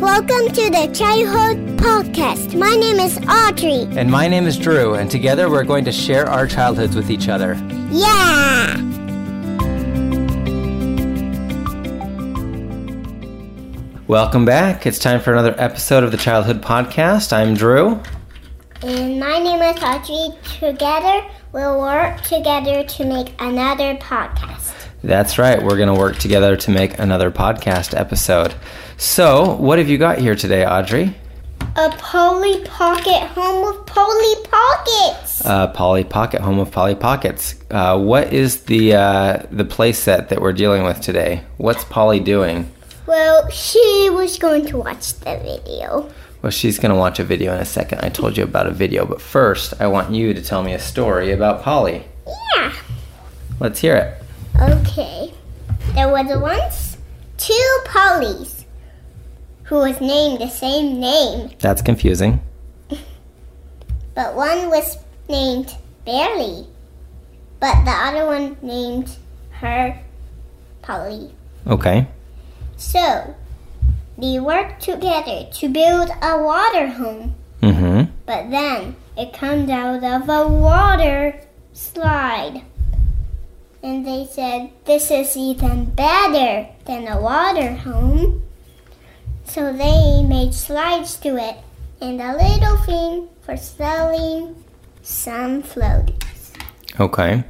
Welcome to the Childhood Podcast. My name is Audrey. And my name is Drew, and together we're going to share our childhoods with each other. Yeah! Welcome back. It's time for another episode of the Childhood Podcast. I'm Drew. And my name is Audrey. Together, we'll work together to make another podcast. That's right. We're going to work together to make another podcast episode. So, what have you got here today, Audrey? A Polly Pocket home of Polly Pockets. Uh, Polly Pocket, home of Polly Pockets. Uh, what is the uh, the play set that we're dealing with today? What's Polly doing? Well, she was going to watch the video. Well, she's going to watch a video in a second. I told you about a video, but first, I want you to tell me a story about Polly. Yeah. Let's hear it. Okay. There was once two Pollys who was named the same name, That's confusing. but one was named Barely, but the other one named her Polly. Okay. So, they worked together to build a water home, Mm-hmm. but then it comes out of a water slide. And they said, This is even better than a water home. So they made slides to it and a little thing for selling some floaties. Okay.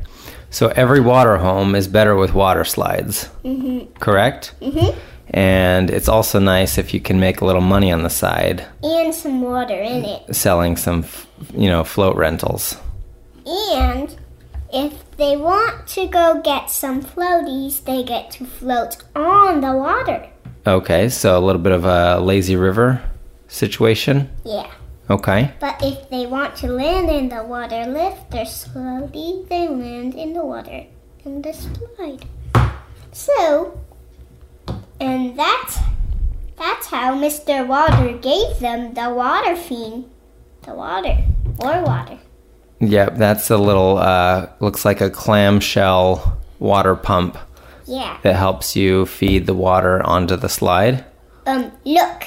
So every water home is better with water slides, Mm-hmm. correct? Mm-hmm. And it's also nice if you can make a little money on the side And some water in it. selling some, you know, float rentals. And if they want to go get some floaties, they get to float on the water. Okay, so a little bit of a lazy river situation. Yeah. Okay. But if they want to land in the water, lift their slowly, they land in the water in the slide. So, and that's that's how Mr. Water gave them the water fiend, the water or water. Yep, that's a little, uh, looks like a clamshell water pump Yeah. that helps you feed the water onto the slide. Um, look,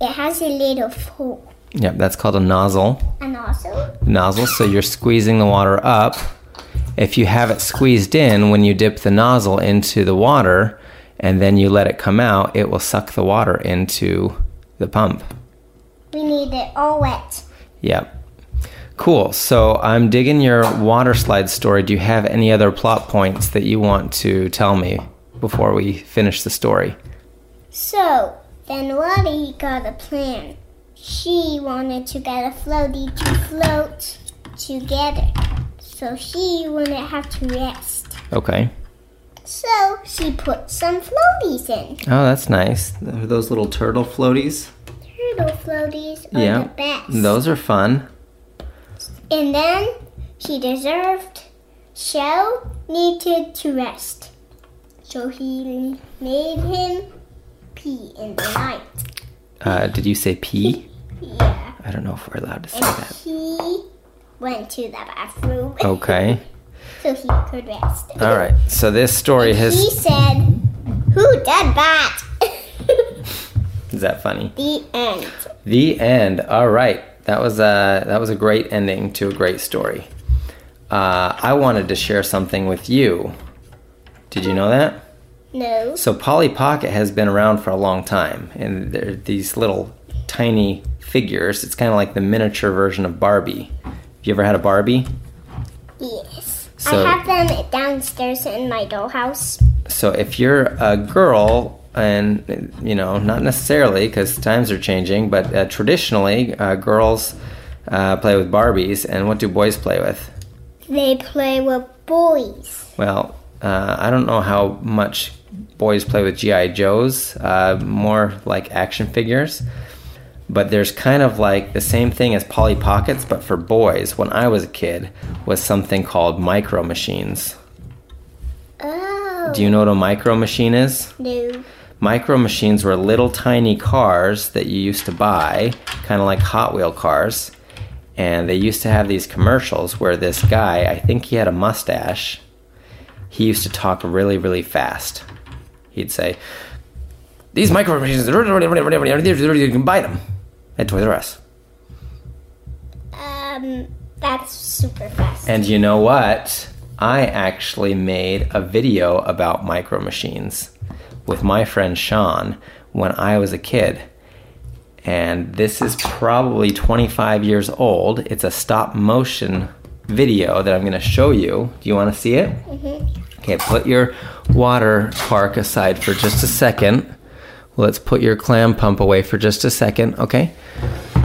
it has a little hole, Yep, that's called a nozzle. and also nozzle, so you're squeezing the water up. If you have it squeezed in, when you dip the nozzle into the water and then you let it come out, it will suck the water into the pump. we need it all wet. Yep. Cool. So I'm digging your water slide story. Do you have any other plot points that you want to tell me before we finish the story? So then Waddy got a plan. She wanted to get a floaty to float together, so she wouldn't have to rest. Okay. So she put some floaties in. Oh, that's nice. Are those little turtle floaties? Turtle floaties are Yeah. the best. Those are fun. And then he deserved. Shell needed to rest, so he made him pee in the night. Uh, did you say pee? Yeah. I don't know if we're allowed to say And that. he went to the bathroom. Okay. so he could rest. All right. So this story He has. He said, Who did that? Is that funny? the end. The end. All right. That was a that was a great ending to a great story. Uh, I wanted to share something with you. Did you know that? No. So Polly Pocket has been around for a long time, and they're these little tiny figures. It's kind of like the miniature version of Barbie. Have you ever had a Barbie? Yes. So- I have them downstairs in my dollhouse. So if you're a girl, and you know, not necessarily because times are changing, but uh, traditionally, uh, girls uh, play with Barbies, and what do boys play with? They play with boys. Well, uh, I don't know how much boys play with GI Joes, uh, more like action figures. But there's kind of like the same thing as Polly Pockets, but for boys. When I was a kid, was something called micro machines. Oh. Do you know what a micro machine is? No. Micro machines were little tiny cars that you used to buy, kind of like Hot Wheel cars. And they used to have these commercials where this guy, I think he had a mustache, he used to talk really, really fast. He'd say, These micro machines, you can buy them at Toys R Us. Um, that's super fast. And you know what? I actually made a video about micro machines with my friend Sean when I was a kid. And this is probably 25 years old. It's a stop motion video that I'm going to show you. Do you want to see it? Okay, put your water park aside for just a second. Let's put your clam pump away for just a second, okay?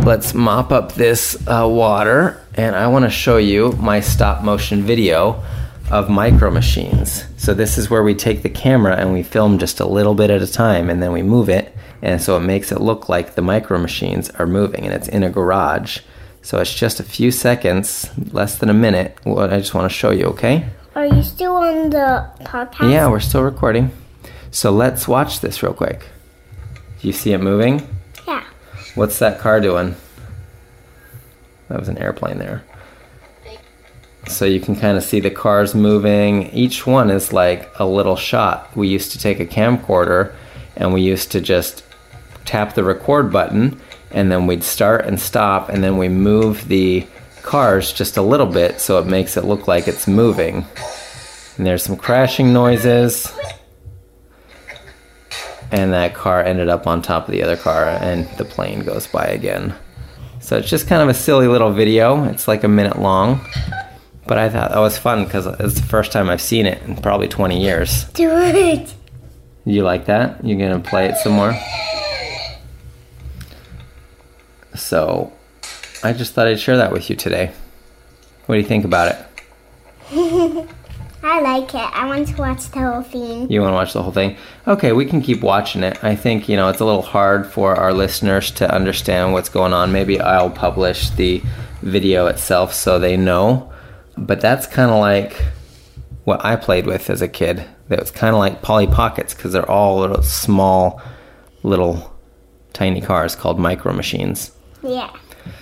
Let's mop up this uh, water, and I want to show you my stop motion video of micro machines. So, this is where we take the camera and we film just a little bit at a time, and then we move it, and so it makes it look like the micro machines are moving, and it's in a garage. So, it's just a few seconds, less than a minute, what I just want to show you, okay? Are you still on the podcast? Yeah, we're still recording. So let's watch this real quick. Do you see it moving? Yeah. What's that car doing? That was an airplane there. So you can kind of see the cars moving. Each one is like a little shot. We used to take a camcorder and we used to just tap the record button and then we'd start and stop and then we move the cars just a little bit so it makes it look like it's moving. And there's some crashing noises. And that car ended up on top of the other car and the plane goes by again. So it's just kind of a silly little video. It's like a minute long. But I thought oh, that was fun because it's the first time I've seen it in probably 20 years. Do it. You like that? You're to play it some more? So I just thought I'd share that with you today. What do you think about it? I like it. I want to watch the whole thing. You want to watch the whole thing? Okay, we can keep watching it. I think, you know, it's a little hard for our listeners to understand what's going on. Maybe I'll publish the video itself so they know. But that's kind of like what I played with as a kid. That was kind of like Polly Pockets because they're all little small, little tiny cars called micro machines. Yeah.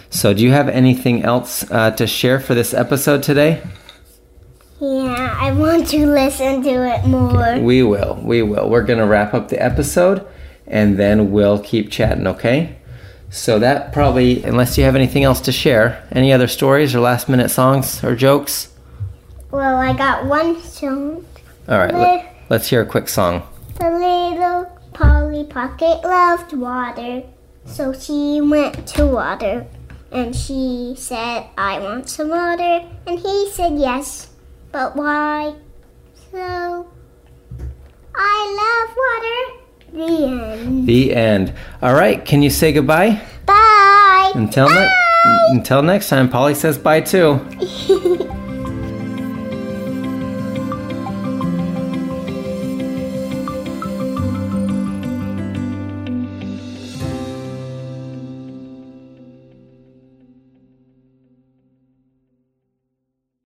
So, do you have anything else uh, to share for this episode today? Yeah, I want to listen to it more. We will. We will. We're going to wrap up the episode and then we'll keep chatting, okay? So, that probably, unless you have anything else to share, any other stories or last minute songs or jokes? Well, I got one song. All right, let, let's hear a quick song. The little Polly Pocket loved water, so she went to water. And she said, I want some water. And he said, Yes, but why? So, I love water. The end. The end. All right, can you say goodbye? Bye. Until, ne- until next time, Polly says bye too.